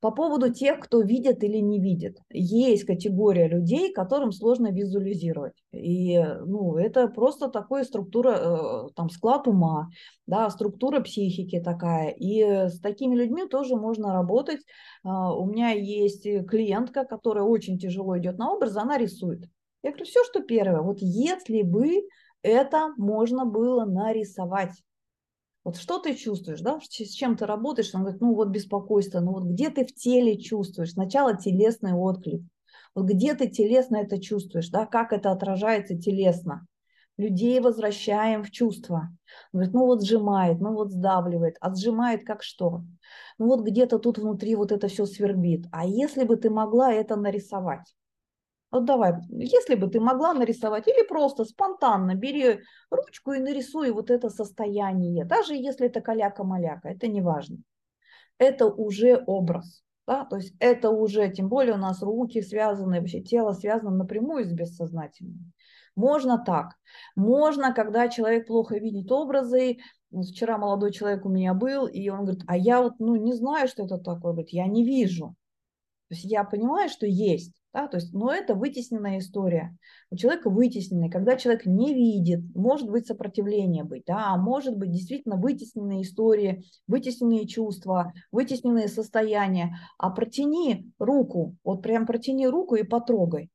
По поводу тех, кто видит или не видит. Есть категория людей, которым сложно визуализировать. И ну, это просто такая структура, э, там, склад ума, да, структура психики такая. И с такими людьми тоже можно работать. А, у меня есть клиентка, которая очень тяжело идет на образ, она рисует. Я говорю, все, что первое. Вот если бы это можно было нарисовать, вот что ты чувствуешь, да, с чем ты работаешь? Он говорит, ну вот беспокойство, ну вот где ты в теле чувствуешь? Сначала телесный отклик. Вот где ты телесно это чувствуешь, да, как это отражается телесно? Людей возвращаем в чувство. Он говорит, ну вот сжимает, ну вот сдавливает. А как что? Ну вот где-то тут внутри вот это все свербит. А если бы ты могла это нарисовать? Вот давай, если бы ты могла нарисовать, или просто спонтанно бери ручку и нарисуй вот это состояние, даже если это каляка-маляка, это не важно. Это уже образ. Да? То есть это уже, тем более у нас руки связаны, вообще тело связано напрямую с бессознательным. Можно так. Можно, когда человек плохо видит образы. Вчера молодой человек у меня был, и он говорит, а я вот ну, не знаю, что это такое. Говорит, я не вижу. То есть я понимаю, что есть, да, то есть, но это вытесненная история. У человека вытесненный, когда человек не видит, может быть сопротивление быть, да, может быть действительно вытесненные истории, вытесненные чувства, вытесненные состояния. А протяни руку, вот прям протяни руку и потрогай.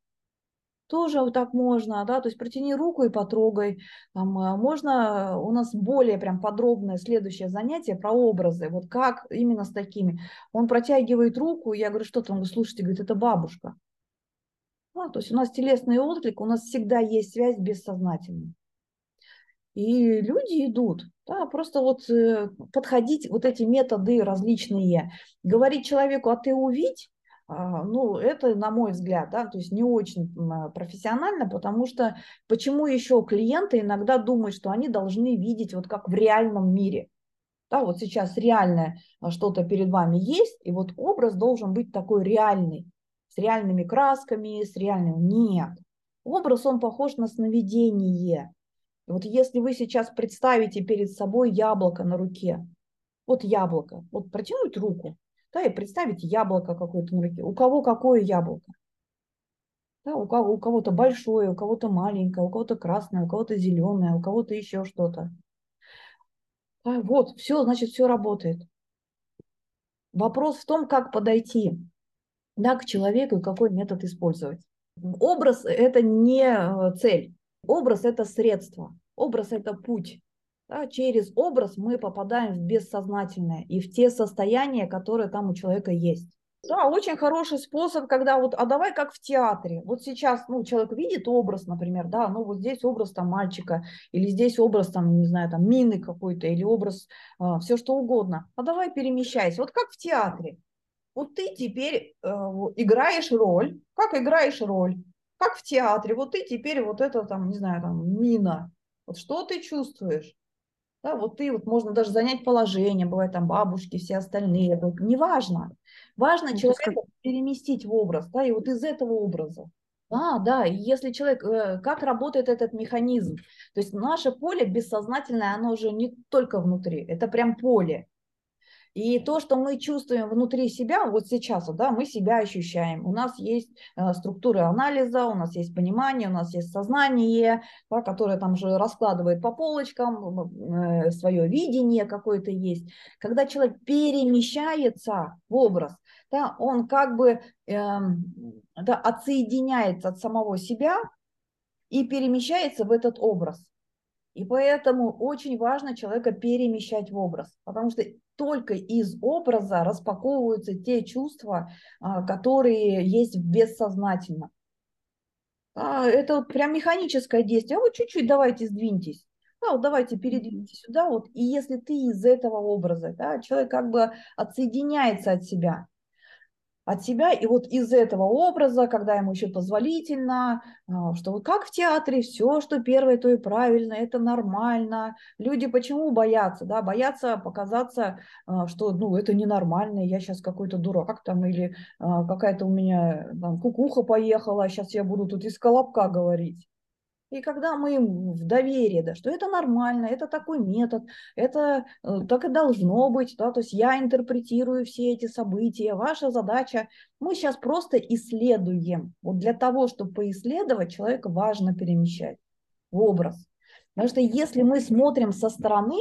Тоже вот так можно, да, то есть протяни руку и потрогай. Там, а, можно, у нас более прям подробное следующее занятие про образы, вот как именно с такими. Он протягивает руку, я говорю, что там, вы слушайте, говорит, это бабушка. А, то есть у нас телесный отклик, у нас всегда есть связь бессознательной. И люди идут, да, просто вот э, подходить, вот эти методы различные, говорить человеку, а ты увидь, ну, это, на мой взгляд, да, то есть не очень а, профессионально, потому что почему еще клиенты иногда думают, что они должны видеть вот как в реальном мире. Да, вот сейчас реальное а, что-то перед вами есть, и вот образ должен быть такой реальный, с реальными красками, с реальным. Нет. Образ, он похож на сновидение. Вот если вы сейчас представите перед собой яблоко на руке, вот яблоко, вот протянуть руку, да, и представить яблоко какое-то на руке. У кого какое яблоко? Да, у, кого, у кого-то большое, у кого-то маленькое, у кого-то красное, у кого-то зеленое, у кого-то еще что-то. Да, вот, все, значит, все работает. Вопрос в том, как подойти да, к человеку и какой метод использовать. Образ – это не э, цель. Образ – это средство. Образ – это путь. Да, через образ мы попадаем в бессознательное и в те состояния, которые там у человека есть. Да, очень хороший способ, когда вот, а давай как в театре. Вот сейчас, ну, человек видит образ, например, да, ну, вот здесь образ там мальчика, или здесь образ там, не знаю, там мины какой-то, или образ, э, все что угодно. А давай перемещайся. Вот как в театре. Вот ты теперь э, играешь роль, как играешь роль, как в театре. Вот ты теперь вот это там, не знаю, там мина. Вот что ты чувствуешь? Да, вот ты, вот можно даже занять положение, бывает там бабушки, все остальные, неважно. Важно ну, человека как... переместить в образ, да, и вот из этого образа. Да, да, и если человек, э, как работает этот механизм, то есть наше поле бессознательное, оно уже не только внутри, это прям поле. И то, что мы чувствуем внутри себя, вот сейчас, да, мы себя ощущаем. У нас есть э, структуры анализа, у нас есть понимание, у нас есть сознание, да, которое там же раскладывает по полочкам, э, свое видение какое-то есть. Когда человек перемещается в образ, да, он как бы э, да, отсоединяется от самого себя и перемещается в этот образ. И поэтому очень важно человека перемещать в образ, потому что только из образа распаковываются те чувства, а, которые есть бессознательно. А, это прям механическое действие. А вот чуть-чуть давайте сдвиньтесь. Да, вот давайте передвиньте сюда. Вот. И если ты из этого образа, да, человек как бы отсоединяется от себя от себя. И вот из этого образа, когда ему еще позволительно, а, что как в театре, все, что первое, то и правильно, это нормально. Люди почему боятся? Да? Боятся показаться, а, что ну, это ненормально, я сейчас какой-то дурак там, или а, какая-то у меня там, кукуха поехала, сейчас я буду тут из колобка говорить. И когда мы в доверии, да, что это нормально, это такой метод, это э, так и должно быть, да, то есть я интерпретирую все эти события, ваша задача, мы сейчас просто исследуем. Вот для того, чтобы поисследовать, человека важно перемещать в образ. Потому что если мы смотрим со стороны,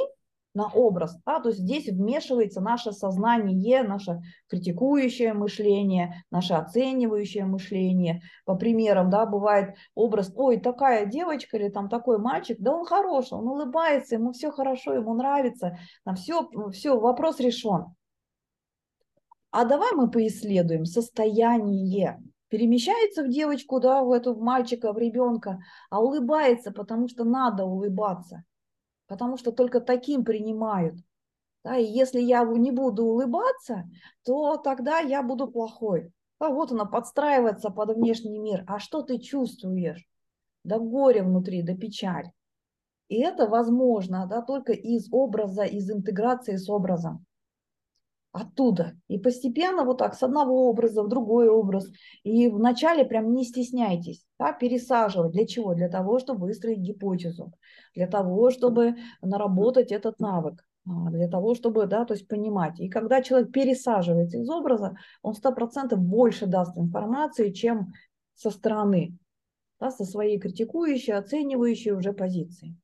на образ. Да? То есть здесь вмешивается наше сознание, наше критикующее мышление, наше оценивающее мышление. По примерам, да, бывает образ, ой, такая девочка или там такой мальчик, да он хороший, он улыбается, ему все хорошо, ему нравится, там все, все, вопрос решен. А давай мы поисследуем состояние перемещается в девочку, да, в эту в мальчика, в ребенка, а улыбается, потому что надо улыбаться потому что только таким принимают. Да, и если я не буду улыбаться, то тогда я буду плохой. А вот она подстраивается под внешний мир. А что ты чувствуешь? Да горе внутри, да печаль. И это возможно да, только из образа, из интеграции с образом оттуда. И постепенно вот так с одного образа в другой образ. И вначале прям не стесняйтесь, да, пересаживать. Для чего? Для того, чтобы выстроить гипотезу, для того, чтобы наработать этот навык а, для того, чтобы, да, то есть понимать. И когда человек пересаживается из образа, он сто процентов больше даст информации, чем со стороны, да, со своей критикующей, оценивающей уже позиции.